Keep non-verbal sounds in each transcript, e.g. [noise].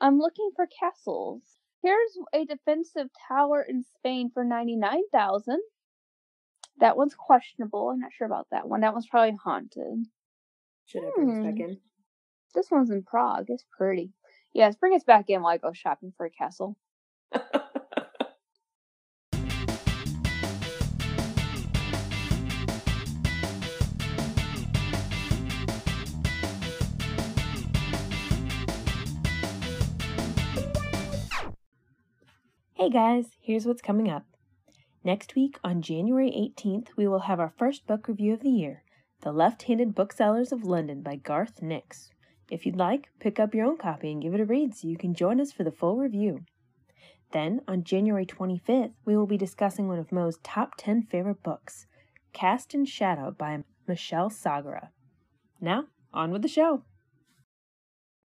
I'm looking for castles. Here's a defensive tower in Spain for 99,000. That one's questionable. I'm not sure about that one. That one's probably haunted. Should I bring us back Hmm. in? This one's in Prague. It's pretty. Yes, bring us back in while I go shopping for a castle. [laughs] Hey guys, here's what's coming up. Next week, on January 18th, we will have our first book review of the year The Left Handed Booksellers of London by Garth Nix. If you'd like, pick up your own copy and give it a read so you can join us for the full review. Then, on January 25th, we will be discussing one of Mo's top 10 favorite books, Cast in Shadow by Michelle Sagara. Now, on with the show.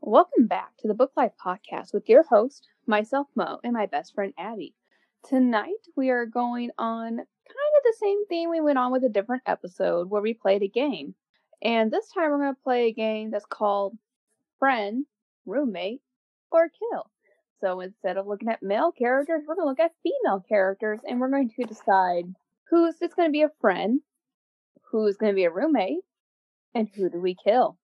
Welcome back to the Book Life Podcast with your host, myself, Mo, and my best friend, Abby. Tonight, we are going on kind of the same theme we went on with a different episode where we played a game. And this time, we're going to play a game that's called Friend, Roommate, or Kill. So instead of looking at male characters, we're going to look at female characters and we're going to decide who's just going to be a friend, who's going to be a roommate, and who do we kill.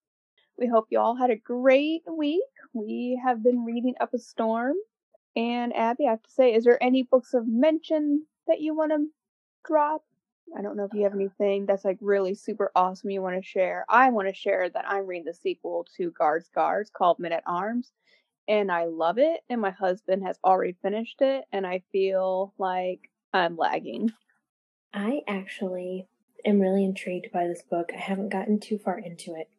We hope you all had a great week. We have been reading Up a Storm. And Abby, I have to say, is there any books of mention that you want to drop? I don't know if you have uh. anything that's like really super awesome you want to share. I want to share that I'm reading the sequel to Guards Guards called Men at Arms, and I love it. And my husband has already finished it, and I feel like I'm lagging. I actually am really intrigued by this book. I haven't gotten too far into it,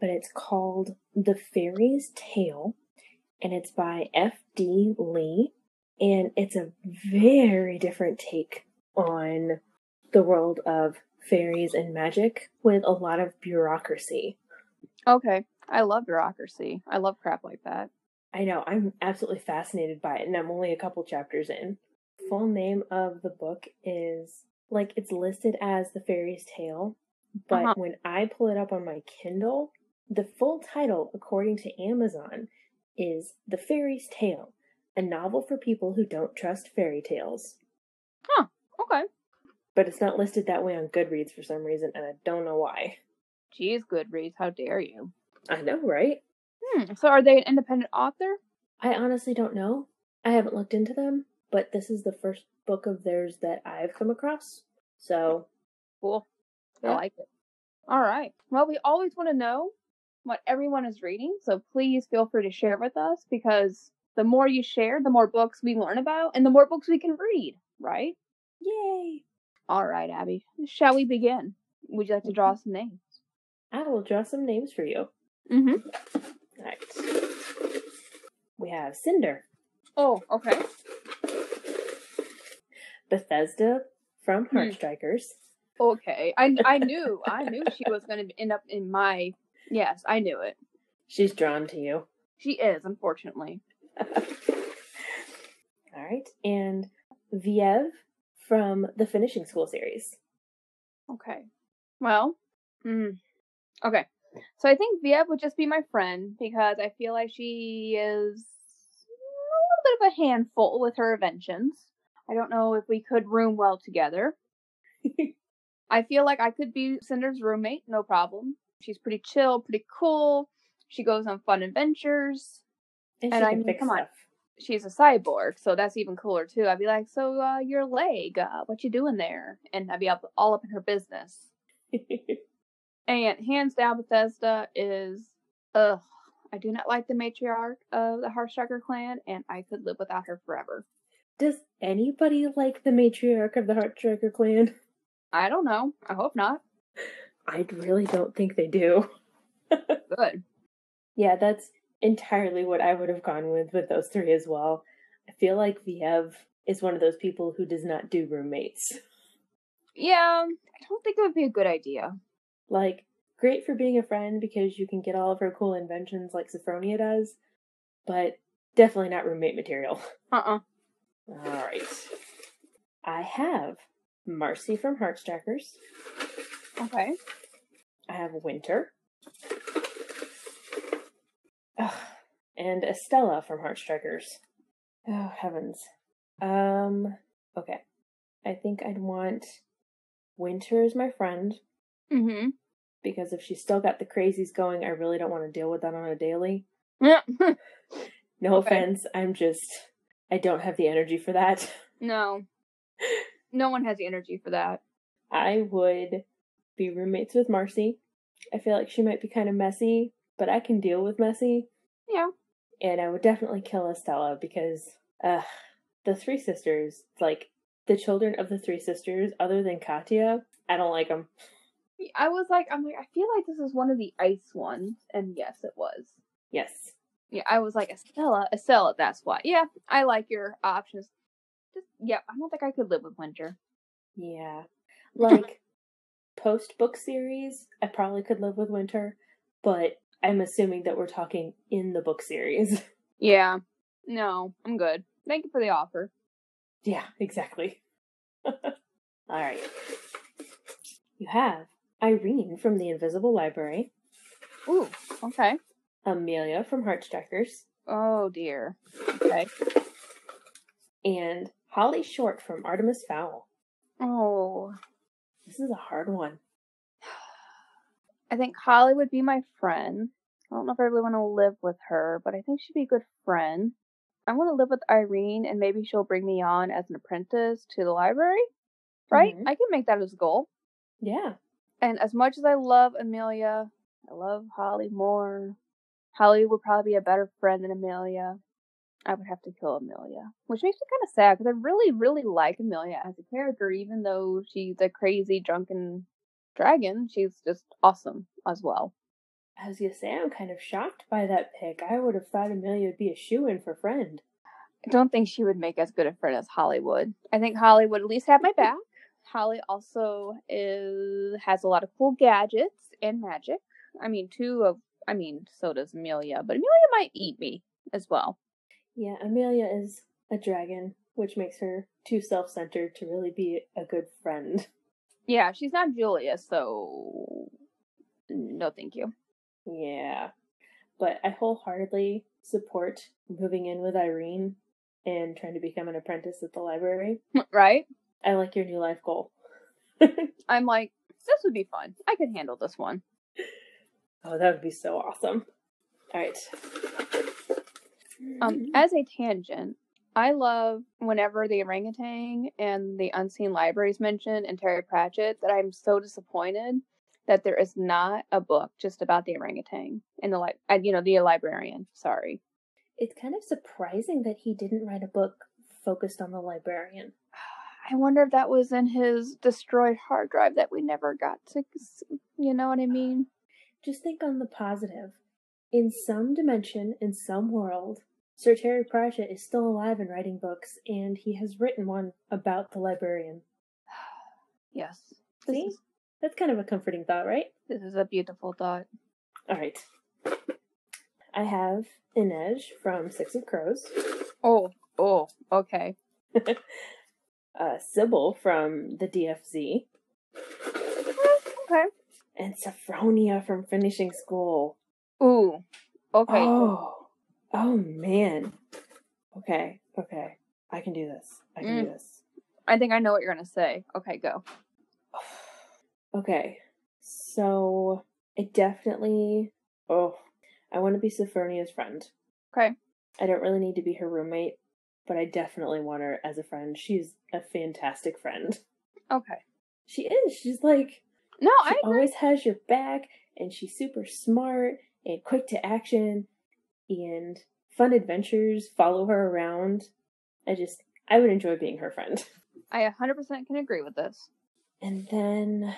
but it's called The Fairy's Tale, and it's by F.D. Lee, and it's a very different take on the world of fairies and magic with a lot of bureaucracy. Okay, I love bureaucracy. I love crap like that. I know, I'm absolutely fascinated by it, and I'm only a couple chapters in. Full name of the book is like it's listed as The Fairy's Tale, but Uh-huh. when I pull it up on my Kindle, the full title, according to Amazon, is The Fairy's Tale, a novel for people who don't trust fairy tales. Huh, okay. But it's not listed that way on Goodreads for some reason, and I don't know why. Geez, Goodreads, how dare you? I know, right? Hmm. So are they an independent author? I honestly don't know. I haven't looked into them, but this is the first book of theirs that I've come across. So, Cool. Yeah. I like it. All right. Well, we always want to know what everyone is reading, so please feel free to share with us because the more you share, the more books we learn about and the more books we can read, right? yay! All right, Abby. Shall we begin? Would you like to draw some names? I will draw some names for you. Mm-hmm. Alright. We have Cinder, Oh, okay. Bethesda from Hmm. Heartstrikers, Okay. I I knew I knew [laughs] she was going to end up in my. Yes, I knew it. She's drawn to you. She is, unfortunately. [laughs] Alright. And Vieve from the Finishing School series. Okay. Well, mm, okay. So I think Vieve would just be my friend because I feel like she is a little bit of a handful with her inventions. I don't know if we could room well together. [laughs] I feel like I could be Cinder's roommate, no problem. She's pretty chill, pretty cool. She goes on fun adventures. And, And I mean, come on. She's a cyborg, so that's even cooler too. I'd be like, "So, uh, your leg, uh, what you doing there?" And I'd be up, all up in her business. [laughs] And hands down, Bethesda is, ugh, I do not like the matriarch of the Heartstriker clan, and I could live without her forever. Does anybody like the matriarch of the Heartstriker clan? I don't know. I hope not. I really don't think they do. [laughs] Good. Yeah, that's entirely what I would have gone with with those three as well. I feel like Vieve is one of those people who does not do roommates. Yeah, I don't think it would be a good idea. Like, great for being a friend because you can get all of her cool inventions like Sophronia does, but definitely not roommate material. [laughs] Uh uh Alright. I have Marci from Heartstrikers. Okay. I have Winter. Ugh. and Estella from Heartstrikers. Oh heavens. Um. Okay. I think I'd want Winter as my friend Mm-hmm. because if she's still got the crazies going, I really don't want to deal with that on a daily. Yeah. [laughs] No Okay. offense, I'm just I don't have the energy for that. no. [laughs] No one has the energy for that. I would be roommates with Marci. I feel like she might be kind of messy, but I can deal with messy. Yeah. And I would definitely kill Estella because uh the three sisters, like the children of the three sisters, other than Katya, I don't like them. I was like, I'm like, I feel like this is one of the ice ones, and yes, it was. Yes. Yeah, I was like, Estella, Estella, that's why. Yeah, I like your options. Just, yeah, I don't think I could live with Winter. Yeah. Like post book series, I probably could live with Winter, but I'm assuming that we're talking in the book series. [laughs] Yeah. No, I'm good. Thank you for the offer. yeah, exactly. [laughs] All right. You have Irene from the Invisible Library, Ooh, okay. Amelia from Heartstrikers, Oh dear. Okay. and Holly Short from Artemis Fowl. Oh, This is a hard one. I think Holly would be my friend. I don't know if I really want to live with her, but I think she'd be a good friend. I want to live with Irene, and maybe she'll bring me on as an apprentice to the library. Right? Mhm. I can make that as a goal. Yeah. And as much as I love Amelia, I love Holly more. Holly would probably be a better friend than Amelia. I would have to kill Amelia, which makes me kind of sad because I really, really like Amelia as a character, even though she's a crazy drunken dragon. She's just awesome as well. I was gonna say, I'm kind of shocked by that pick. I would have thought Amelia would be a shoe in for friend. I don't think she would make as good a friend as Holly would. I think Holly would at least have my back. Holly also is has a lot of cool gadgets and magic. I mean, two of I mean, so does Amelia, but Amelia might eat me as well. Yeah, Amelia is a dragon, which makes her too self centered to really be a good friend. Yeah, she's not Julius, so no, thank you. Yeah. But I wholeheartedly support moving in with Irene and trying to become an apprentice at the library. [laughs] right? I like your new life goal. [laughs] I'm like, this would be fun. I could handle this one. Oh, that would be so awesome. All right. Um, as a tangent, I love whenever the orangutan and the unseen library is mentioned in Terry Pratchett that I'm so disappointed that there is not a book just about the orangutan and the li- uh, you know the librarian. Sorry, it's kind of surprising that he didn't write a book focused on the librarian. [sighs] I wonder if that was in his destroyed hard drive that we never got to. You know what I mean? [sighs] Just think on the positive. In some dimension, in some world, Sir Terry Pratchett is still alive and writing books, and he has written one about the librarian. [sighs] Yes. See? is, That's kind of a comforting thought, right? this is a beautiful thought. All right. I have Inej from Six of Crows, Oh, oh, okay. [laughs] uh, Sybil from the DFZ, Okay. and Sophronia from Finishing School. Ooh. Okay. Oh, oh man. Okay, okay. I can do this. I can do mm. this. I think I know what you're gonna say. Okay, go. [sighs] Okay, so I definitely. Oh, I want to be Sophronia's friend. Okay. I don't really need to be her roommate, but I definitely want her as a friend. She's a fantastic friend. Okay. She is. She's like No, she I agree. always has your back, and she's super smart and quick to action, and fun adventures follow her around. I just I would enjoy being her friend. I 100% can agree with this. And then,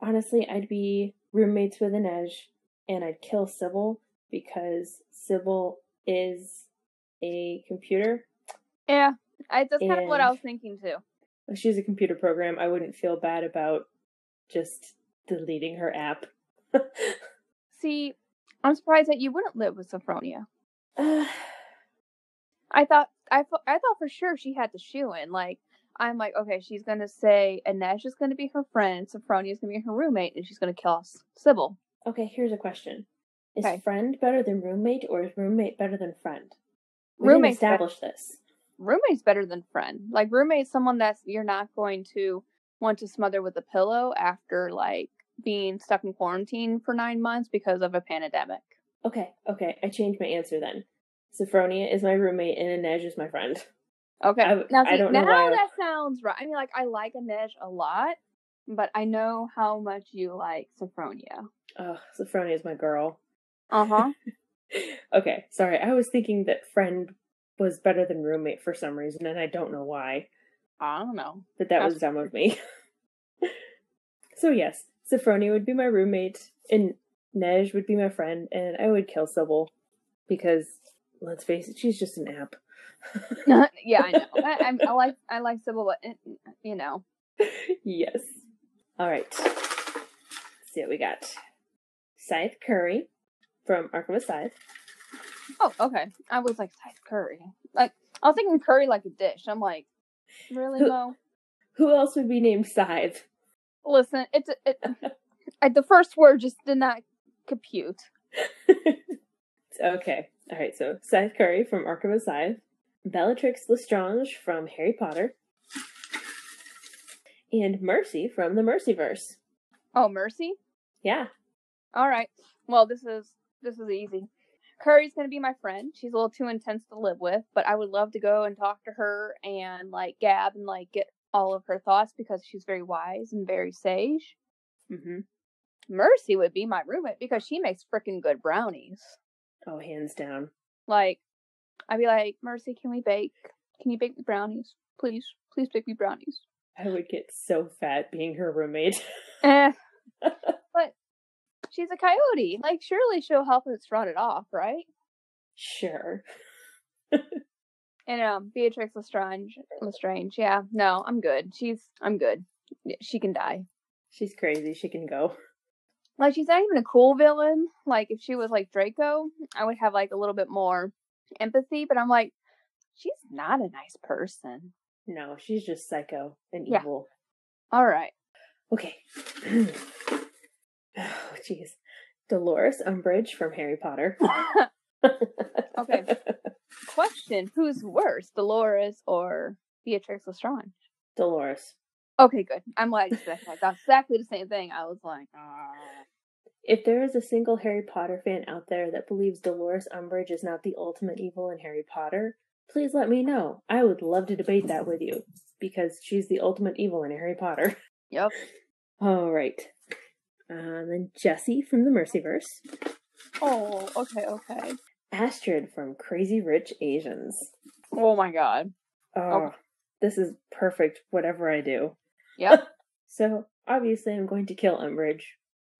honestly, I'd be roommates with Inej, and I'd kill Sybil because Sybil is a computer. Yeah, I, that's kind of what I was thinking too. If she's a computer program, I wouldn't feel bad about just deleting her app. [laughs] See, I'm surprised that you wouldn't live with Sophronia. I thought I, thought- I thought for sure she had to shoe in. Like I'm like, okay, she's gonna say Inej is gonna be her friend, Sophronia is gonna be her roommate, and she's gonna kill S- Sybil. okay, here's a question. Is Okay. friend better than roommate or is roommate better than friend? We Roommate's didn't establish this. roommate's better than friend. Like roommate's someone that's you're not going to want to smother with a pillow after like being stuck in quarantine for nine months because of a pandemic. Okay, okay, I changed my answer then. Sophronia is my roommate and Inej is my friend. Okay. I- now I don't know now I- that sounds right. I mean like I like Inej a lot, but I know how much you like Sophronia. Oh, Sophronia is my girl. Uh-huh. [laughs] okay, sorry. I was thinking that friend was better than roommate for some reason, and I don't know why. I don't know. But that was dumb of me. [laughs] so yes, Sophronia would be my roommate, and Nej would be my friend, and I would kill Sybil because let's face it, she's just an app. [laughs] [laughs] yeah, I know. I, I, I like I like Sybil, but eh, you know. yes. All right. Let's see what we got. Scythe Curry from Arc of a Scythe. Oh, okay. I was like Scythe curry. Like I was thinking curry like a dish. I'm like, really, Who- Mo? Who else would be named Scythe? Listen, it's it. [laughs] The first word just did not compute. [laughs] okay. All right. So Scythe Curry from Arc of a Scythe, Bellatrix Lestrange from Harry Potter, and Mercy from the Mercyverse. Oh, Mercy. Yeah. All right. Well, this is this is easy. Curry's gonna be my friend. She's a little too intense to live with, but I would love to go and talk to her and like gab and like get all of her thoughts because she's very wise and very sage. Mm-hmm. Mercy would be my roommate because she makes freaking good brownies. Oh, hands down. Like, I'd be like, Mercy, can we bake? Can you bake me brownies? Please, please bake me brownies. I would get so fat being her roommate. Eh. [laughs] but she's a coyote. Like, surely she'll help us run it off, right? sure. [laughs] And um, Beatrix Lestrange, Lestrange. Yeah, no, I'm good. She's, I'm good. She can die. She's crazy. She can go. Like, she's not even a cool villain. Like, if she was like Draco, I would have like a little bit more empathy. But I'm like, she's not a nice person. No, she's just psycho and Yeah. evil. All right. Okay. [clears throat] oh, jeez. Dolores Umbridge from Harry Potter. [laughs] Okay. [laughs] Question: Who's worse, Dolores or Beatrix Lestrange? Dolores. Okay, good. I'm glad you said that. That's exactly the same thing. I was like, ah. If there is a single Harry Potter fan out there that believes Dolores Umbridge is not the ultimate evil in Harry Potter, please let me know. I would love to debate that with you because she's the ultimate evil in Harry Potter. [laughs] Yep. All right. Um, then Jesse from the Mercyverse. Oh, okay, okay. Astrid from Crazy Rich Asians. Oh my god. Oh, this is perfect, whatever I do. Yep. [laughs] So, obviously, I'm going to kill Umbridge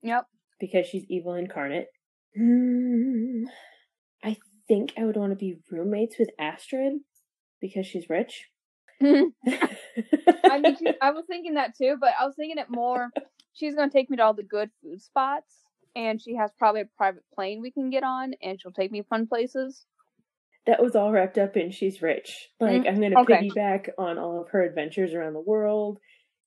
Yep. because she's evil incarnate. Hmm. I think I would want to be roommates with Astrid because she's rich. [laughs] [laughs] I mean, she, I was thinking that too, but I was thinking it more. She's gonna take me to all the good food spots, and she has probably a private plane we can get on, and she'll take me fun places. that was all wrapped up in she's rich. Like, Mm, I'm going to okay. piggyback on all of her adventures around the world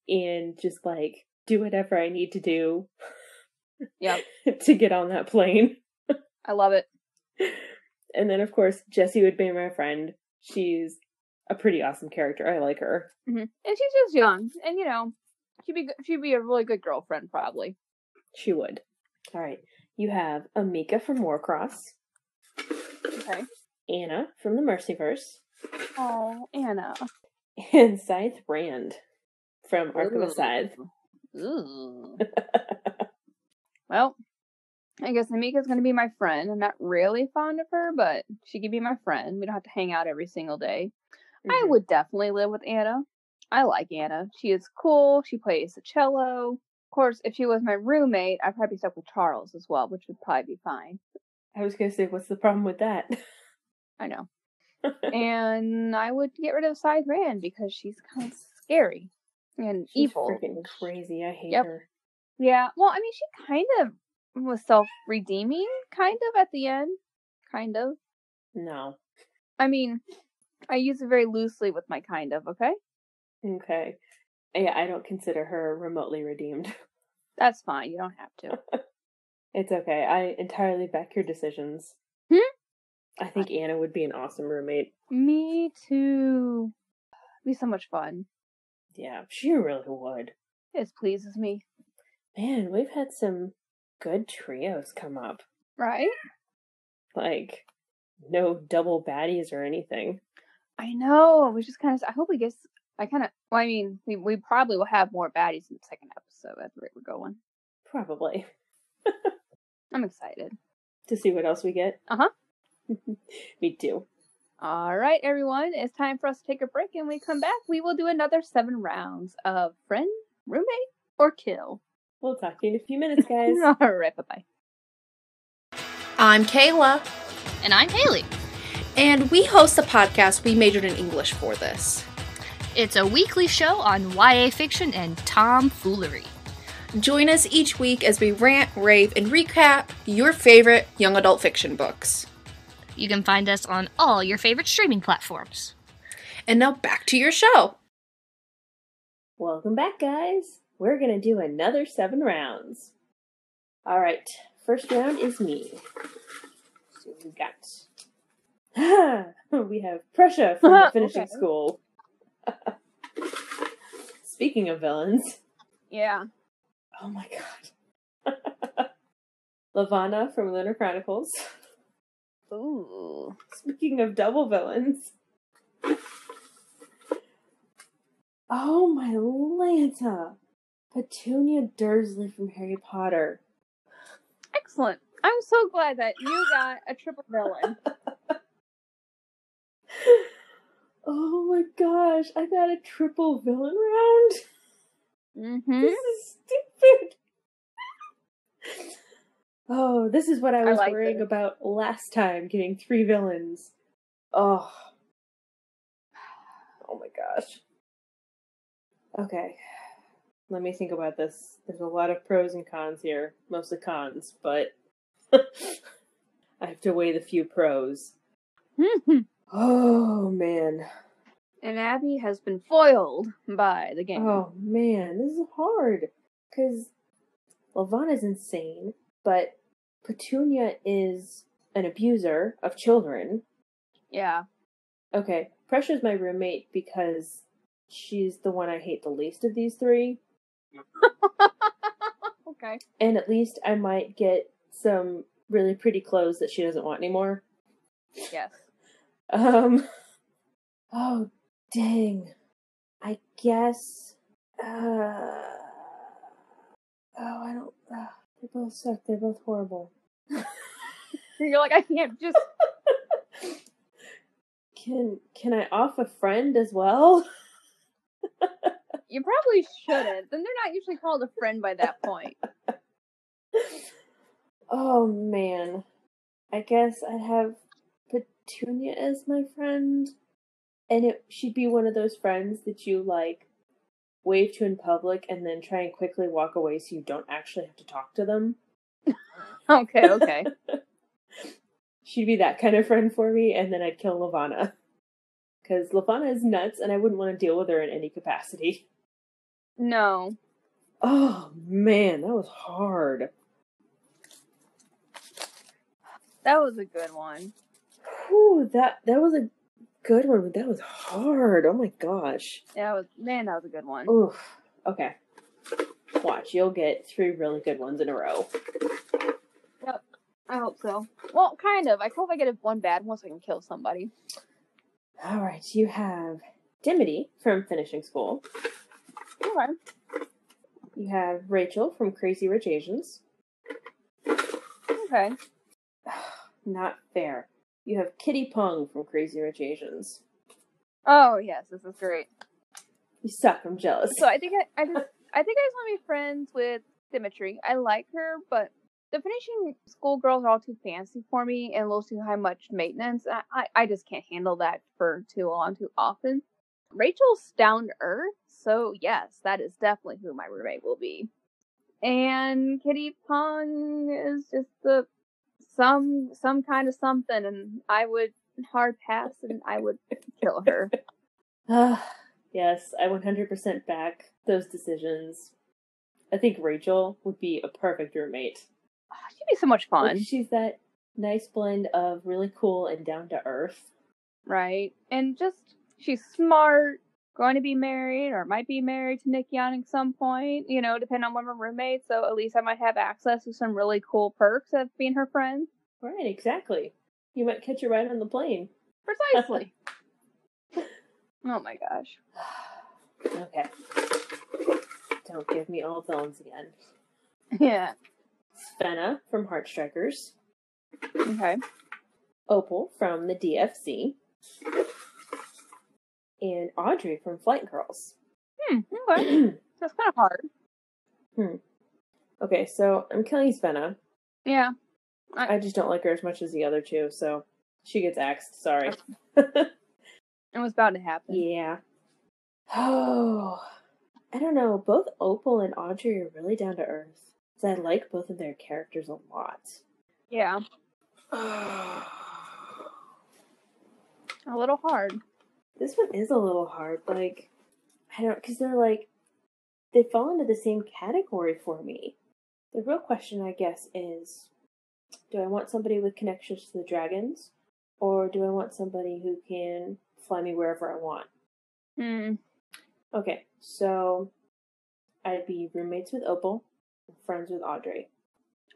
and just like do whatever I need to do [laughs] Yeah. to get on that plane. [laughs] I love it. And then, of course, Jesse would be my friend. She's a pretty awesome character. I like her. hmm And she's just young, and you know, she'd be she'd be a really good girlfriend, probably. She would. All right. You have Emika from Warcross, Okay. Anna from the Mercyverse, Oh, Anna. [laughs] and Scythe Rand from Arc of a Ooh. Scythe. Ooh. [laughs] well, I guess Emika's gonna be my friend. I'm not really fond of her, but she could be my friend. We don't have to hang out every single day. I Mhm. would definitely live with Anna. I like Anna. She is cool. She plays the cello. Of course, if she was my roommate, I'd probably be stuck with Charles as well, which would probably be fine. I was going to say, what's the problem with that? I know. [laughs] and I would get rid of Scythe Rand because she's kind of scary and She's evil. freaking crazy. I hate Yep. her. Yeah, well, I mean, she kind of was self redeeming, kind of at the end. Kind of. No. I mean, I use it very loosely with my kind of, okay? Okay. Yeah, I don't consider her remotely redeemed. [laughs] That's fine. You don't have to. [laughs] It's okay. I entirely back your decisions. Hmm? I think Anna would be an awesome roommate. Me too. Be so much fun. Yeah, she really would. It pleases me. Man, we've had some good trios come up. Right? Like, no double baddies or anything. I know. We just kind of. I hope we get. I kind of. Well, I mean, we we probably will have more baddies in the second episode at the rate we're going. Probably. [laughs] I'm excited. To see what else we get? Uh huh. [laughs] Me too. All right, everyone. It's time for us to take a break, and we come back, we will do another seven rounds of friend, roommate, or kill. We'll talk to you in a few minutes, [laughs] guys. All right. Bye bye. I'm Kayla, And I'm Haley. and we host a podcast. We majored in English for this. It's a weekly show on YA fiction and tomfoolery. Join us each week as we rant, rave, and recap your favorite young adult fiction books. You can find us on all your favorite streaming platforms. And now back to your show. Welcome back, guys. We're gonna do another seven rounds. All right, first round is me. Let's see what we got. [sighs] we have Preshea from [laughs] the finishing Okay. school. [laughs] Speaking of villains, Yeah. oh my god. [laughs] Levana from Lunar Chronicles. Ooh. Speaking of double villains. Oh my Lanta! Petunia Dursley from Harry Potter. Excellent. I'm so glad that you got a triple villain. [laughs] Oh my gosh, I got a triple villain round. Mm-hmm. This is stupid. Oh, this is what I I was like worrying this. about last time, getting three villains. Oh. Oh my gosh. Okay. Let me think about this. There's a lot of pros and cons here. Mostly cons, but [laughs] I have to weigh the few pros. [laughs] Oh man. And Abby has been foiled by the game. Oh man, this is hard because Levana's insane, but Petunia is an abuser of children. Yeah. Okay, Preshea's my roommate because she's the one I hate the least of these three, [laughs] okay. and at least I might get some really pretty clothes that she doesn't want anymore. Yes. Um. [laughs] Oh, dang. I guess. Uh. Oh, I don't. Uh, they both suck. They're both horrible. [laughs] You're like, I can't just. [laughs] Can Can I off a friend as well? You probably shouldn't. Then they're not usually called a friend by that point. [laughs] Oh man. I guess I'd have Petunia as my friend. And it she'd be one of those friends that you like wave to in public and then try and quickly walk away so you don't actually have to talk to them. [laughs] Okay, okay. [laughs] She'd be that kind of friend for me, and then I'd kill Levana. Because Levana is nuts, and I wouldn't want to deal with her in any capacity. No. Oh man, that was hard. That was a good one. Whew, that that was a good one, but that was hard. Oh my gosh. That was man, that was a good one. Oof. Okay. Watch, you'll get three really good ones in a row. Yep. I hope so. Well, kind of. I hope I get one bad one so I can kill somebody. All right, you have Dimity from Finishing School. Okay. You have Rachel from Crazy Rich Asians. Okay. [sighs] Not fair. You have Kitty Pong from Crazy Rich Asians. Oh yes, this is great. You suck. I'm jealous. So I think I, I just I think I just want to be friends with Dimity. I like her, but the finishing school girls are all too fancy for me and a little too high much maintenance. I, I, I just can't handle that for too long, too often. Rachel's down to earth, so yes, that is definitely who my roommate will be. And Kitty Pong is just the some some kind of something, and I would hard pass and I would kill her. [laughs] [sighs] Yes, I 100% back those decisions. I think Rachel would be a perfect roommate. [sighs] she'd be so much fun, Like, she's that nice blend of really cool and down to earth. right? And just she's smart, going to be married or might be married to Nick Young at some point. You know, depending on one of her roommates. So at least I might have access to some really cool perks of being her friend. Right, exactly. You might catch a ride on the plane. Precisely. [laughs] oh my gosh. okay. Don't give me all villains again. Yeah. Svena from Heartstrikers. Okay. Opal from the DFZ. And Audrey from Flight Girls. Hmm. Okay. [clears throat] That's kind of hard. Hmm. Okay, so I'm killing Svena. Yeah. I just don't like her as much as the other two, so she gets axed. Sorry. [laughs] It was about to happen. yeah. Oh, I don't know. Both Opal and Audrey are really down to earth. I like both of their characters a lot. Yeah. [sighs] A little hard. This one is a little hard. Like, I don't, because they're like, they fall into the same category for me. The real question, I guess, is do I want somebody with connections to the dragons, or do I want somebody who can fly me wherever I want? Hmm. Okay, so I'd be roommates with Opal, friends with Audrey.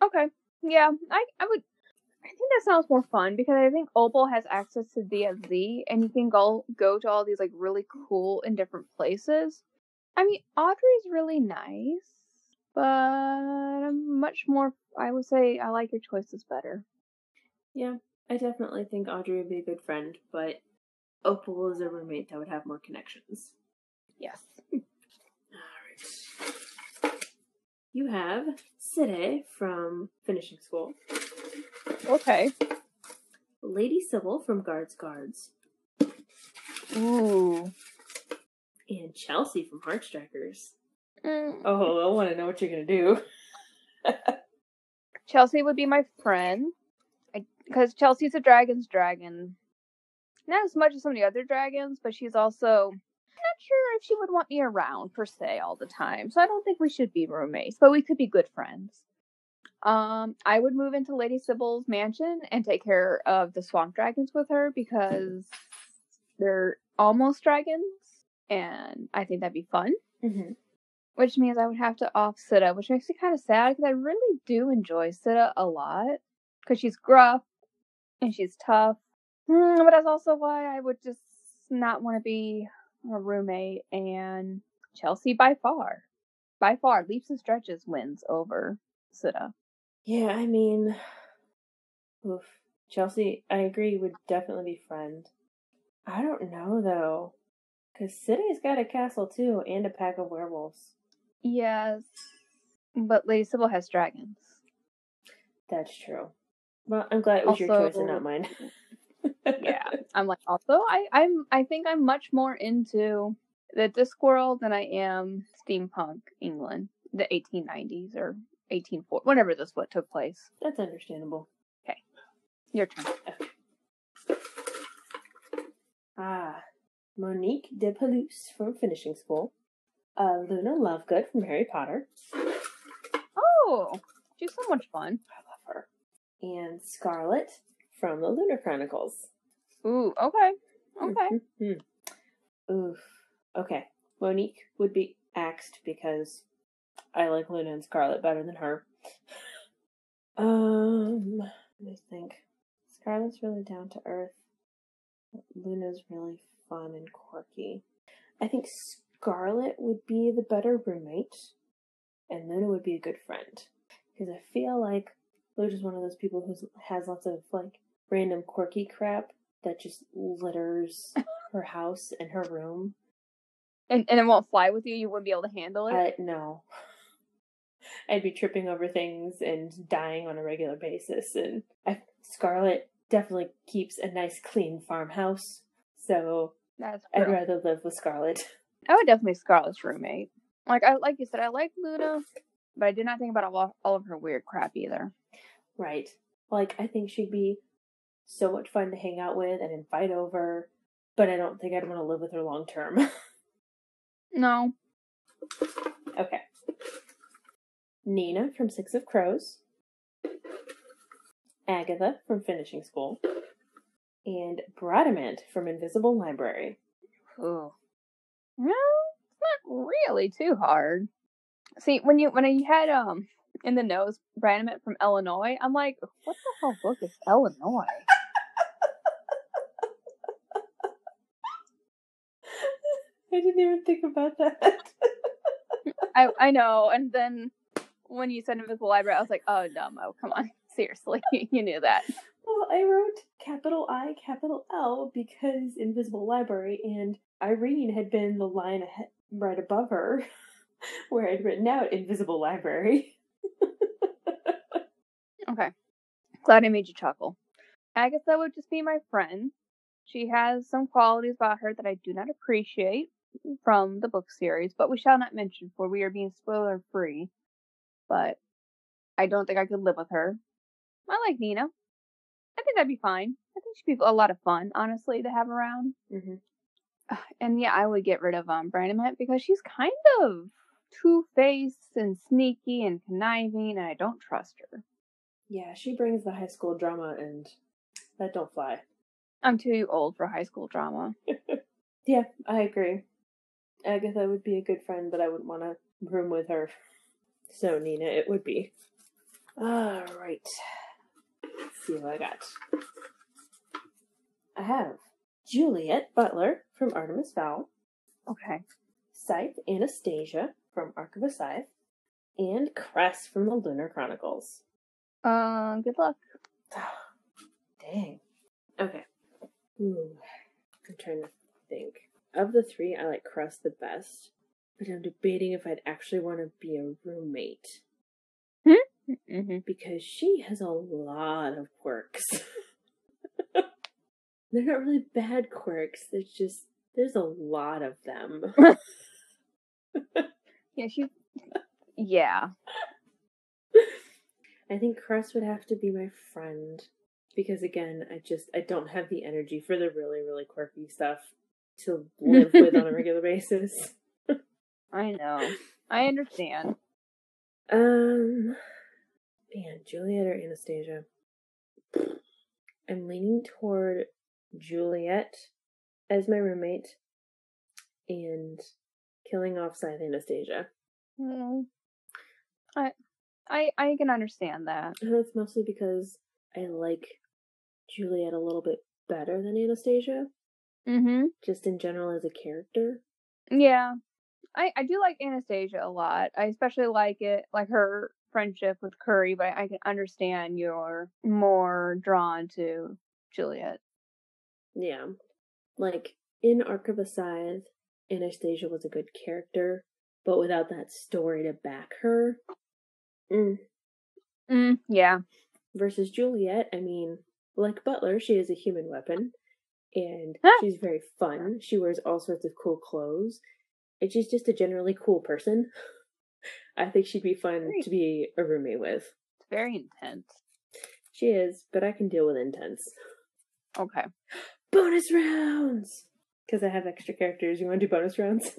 Okay. Yeah, I I would. I think that sounds more fun because I think Opal has access to DFZ and you can go go to all these like really cool and different places. I mean, Audrey's really nice, but I'm much more. I would say I like your choices better. Yeah, I definitely think Audrey would be a good friend, but Opal is a roommate that would have more connections. Yes. Alright. You have Sidheag from finishing school, Okay. Lady Sybil from Guards Guards, Ooh. and Chelsie from Heartstrikers. Mm. Oh, I want to know what you're gonna do. [laughs] Chelsie would be my friend because Chelsie's a dragon's dragon. Not as much as some of the other dragons, but she's also not sure if she would want me around per se all the time. So I don't think we should be roommates, but we could be good friends. Um, I would move into Lady Sybil's mansion and take care of the swamp dragons with her because they're almost dragons, and I think that'd be fun Mm-hmm. which means I would have to off Sidheag, which makes me kind of sad because I really do enjoy Sidheag a lot because she's gruff and she's tough. Mm, but that's also why I would just not want to be a roommate. And Chelsie, by far, by far, leaps and stretches wins over Sidheag. Yeah, I mean, oof. Chelsie, I agree, would definitely be friend. I don't know though, because Sidheag's got a castle too and a pack of werewolves. Yes, but Lady Sybil has dragons. That's true. Well, I'm glad it was your choice and not mine. yeah [laughs] i'm like also i i'm i think i'm much more into the discworld than i am steampunk england the 1890s or 1840 whenever this what took place That's understandable. Okay, your turn Ah, Monique de Pelouse from finishing school. Uh, Luna Lovegood from Harry Potter. oh she's so much fun I love her. And Scarlet from the Lunar Chronicles. ooh okay okay Mhm. Oof. Okay. Monique would be axed because I like Luna and Scarlet better than her. Um, let me think. Scarlet's really down to earth. Luna's really fun and quirky. I think Scarlet would be the better roommate, and Luna would be a good friend. Because I feel like Luna's one of those people who has lots of like random quirky crap that just litters [laughs] her house and her room. And and it won't fly with you you wouldn't be able to handle it I no. [laughs] I'd be tripping over things and dying on a regular basis. And I, Scarlet definitely keeps a nice, clean farmhouse. So that's I'd rather live with Scarlet. [laughs] i would definitely scarlet's roommate like i like you said i like luna but i did not think about all, all of her weird crap either Right. Like, I think she'd be so much fun to hang out with and invite over, but I don't think I'd want to live with her long term. [laughs] no okay. Nina from Six of Crows. Agatha from Finishing School, and Bradamant from Invisible Library. Ooh. No, it's not really too hard. See, when you when you had um in the nose Bradamant from Illinois, I'm like, what the hell book is Illinois? I didn't even think about that. [laughs] I I know, and then when you said Invisible Library, I was like, oh no, come on, [laughs] seriously, [laughs] you knew that. Well, I wrote capital I, capital L because Invisible Library, and Irene had been the line ahead, right above her, where I'd written out Invisible Library. Okay, glad I made you chuckle. Agatha would just be my friend. She has some qualities about her that I do not appreciate from the book series, but we shall not mention, for we are being spoiler free. But I don't think I could live with her. I like Nina. I think that'd be fine. I think she'd be a lot of fun, honestly, to have around. Mm-hmm. [sighs] And yeah, I would get rid of um Bradamant because she's kind of two faced and sneaky and conniving, and I don't trust her. Yeah, she brings the high school drama, and that don't fly. I'm too old for high school drama. [laughs] Yeah, I agree. Agatha would be a good friend, but I wouldn't want to room with her. So, Nina, it would be. All right. Let's see what I got. I have Juliet Butler from Artemis Fowl, Okay. Scythe Anastasia from Arc of a Scythe, and Cress from the Lunar Chronicles. Uh, good luck. [sighs] Dang. Okay. Ooh. I'm trying to think. Of the three, I like Cress the best, but I'm debating if I'd actually want to be a roommate Mm-hmm. because she has a lot of quirks. [laughs] They're not really bad quirks, there's just, there's a lot of them. [laughs] Yeah, she. Yeah. I think Cress would have to be my friend because again, I just I don't have the energy for the really really quirky stuff to live with on a [laughs] regular basis. I know. I understand. Um, man, Juliet or Anastasia? I'm leaning toward Juliet as my roommate and killing off Scythe Anastasia. Mm. I, I, I can understand that. And that's mostly because I like Juliet a little bit better than Anastasia, Mm-hmm. just in general as a character. Yeah. I, I do like Anastasia a lot. I especially like it, like her friendship with Curry, but I can understand you're more drawn to Juliet. Yeah. Like, in Arc of a Scythe, Anastasia was a good character, but without that story to back her. Mm. Mm, yeah. Versus Juliet, I mean, like Butler, she is a human weapon, and she's very fun. She wears all sorts of cool clothes, and she's just a generally cool person. [laughs] I think she'd be fun Great. to be a roommate with. It's very intense. She is, but I can deal with intense. Okay. Bonus rounds! Because I have extra characters. You want to do bonus rounds?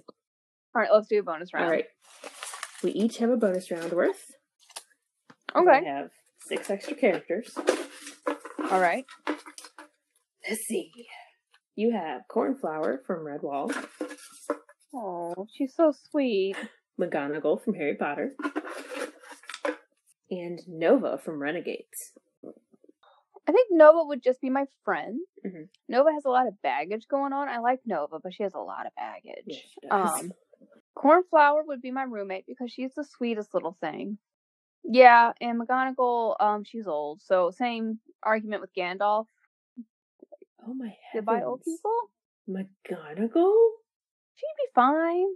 All right, let's do a bonus round. All right. We each have a bonus round worth. Okay. We have six extra characters. All right. Let's see. You have Cornflower from Redwall, Oh, she's so sweet. McGonagall from Harry Potter, and Nova from Renegades. I think Nova would just be my friend. Mhm. Nova has a lot of baggage going on. I like Nova, but she has a lot of baggage. Yes. Um, Cornflower would be my roommate because she's the sweetest little thing. Yeah, and McGonagall, um, she's old, so same argument with Gandalf. Oh my heavens. Goodbye, old people. McGonagall? She'd be fine.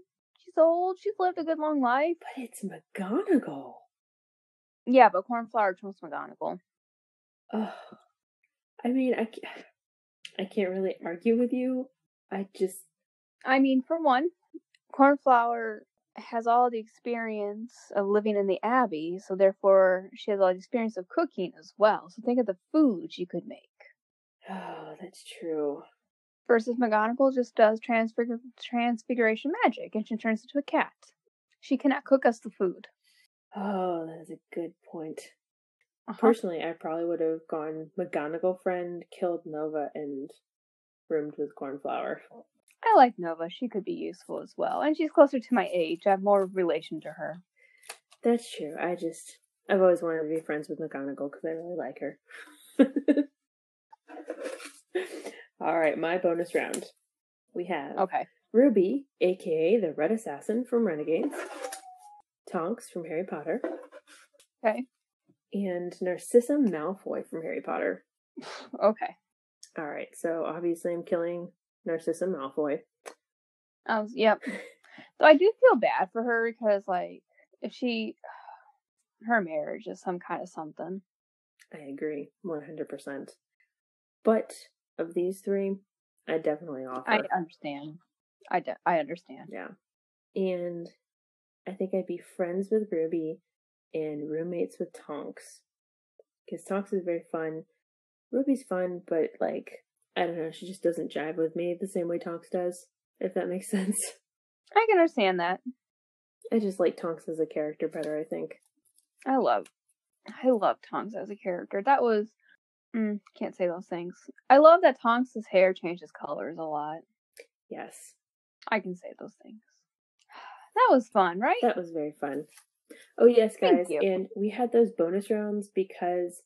She's old. She's lived a good long life. But it's McGonagall. Yeah, but Cornflower trumps McGonagall. Oh, I mean, I can't, [sighs] I can't really argue with you. I just, I mean, for one, Cornflower has all the experience of living in the Abbey, so therefore she has all the experience of cooking as well. So think of the food she could make. Oh, that's true. Versus McGonagall just does transfigur- transfiguration magic and she turns into a cat. She cannot cook us the food. Oh, that is a good point. Uh-huh. Personally, I probably would have gone McGonagall friend, killed Nova, and roomed with Cornflower. I like Nova. She could be useful as well. And she's closer to my age. I have more relation to her. That's true. I just, I've always wanted to be friends with McGonagall because I really like her. [laughs] [laughs] All right, my bonus round. We have Okay. Ruby, aka the Red Assassin from Renegades, Tonks from Harry Potter, Okay. and Narcissa Malfoy from Harry Potter. [laughs] Okay. All right, so obviously I'm killing Narcissa Malfoy. I was, yep. So I do feel bad for her because, like, if she, [sighs] her marriage is some kind of something. I agree, 100%. But of these three, I definitely offer. I understand. I, de- I understand. Yeah. And I think I'd be friends with Ruby and roommates with Tonks. Because Tonks is very fun. Ruby's fun, but like, I don't know, she just doesn't jive with me the same way Tonks does, if that makes [laughs] sense. I can understand that. I just like Tonks as a character better, I think. I love, I love Tonks as a character. That was, mm, can't say those things. I love that Tonks' hair changes colors a lot. Yes. I can say those things. [sighs] That was fun, right? That was very fun. Oh, yes, guys. And we had those bonus rounds because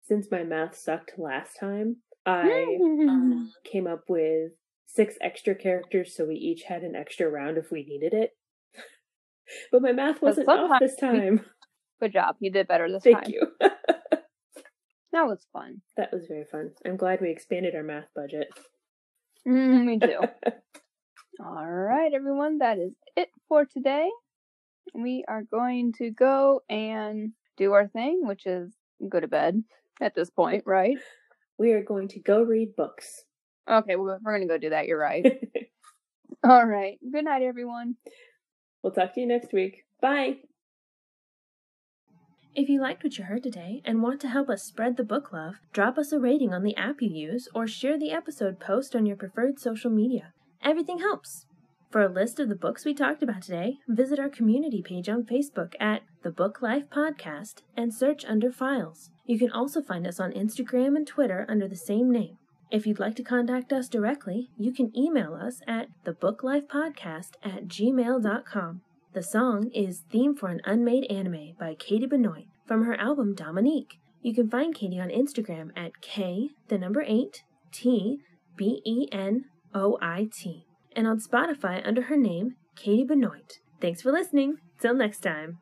since my math sucked last time, I um, [laughs] came up with six extra characters, so we each had an extra round if we needed it. [laughs] but my math wasn't off this time. Good job. You did better this Thank time. Thank you. [laughs] That was fun. that was very fun. I'm glad we expanded our math budget. Mm, me too. [laughs] All right, everyone, that is it for today. We are going to go and do our thing, which is go to bed at this point, right? we are going to go read books. Okay, we're, we're going to go do that. You're right. [laughs] All right. Good night, everyone. we'll talk to you next week. Bye. If you liked what you heard today and want to help us spread the book love, drop us a rating on the app you use or share the episode post on your preferred social media. Everything helps. For a list of the books we talked about today, visit our community page on Facebook at The Book Life Podcast and search under Files. You can also find us on Instagram and Twitter under the same name. If you'd like to contact us directly, you can email us at thebooklifepodcast at gmail.com. The song is Theme for an Unmade Anime by Katie Benoit from her album Dominique. You can find Katie on Instagram at K, the number 8, T, B E N O I T, and on Spotify under her name, Katie Benoit. Thanks for listening. Till next time.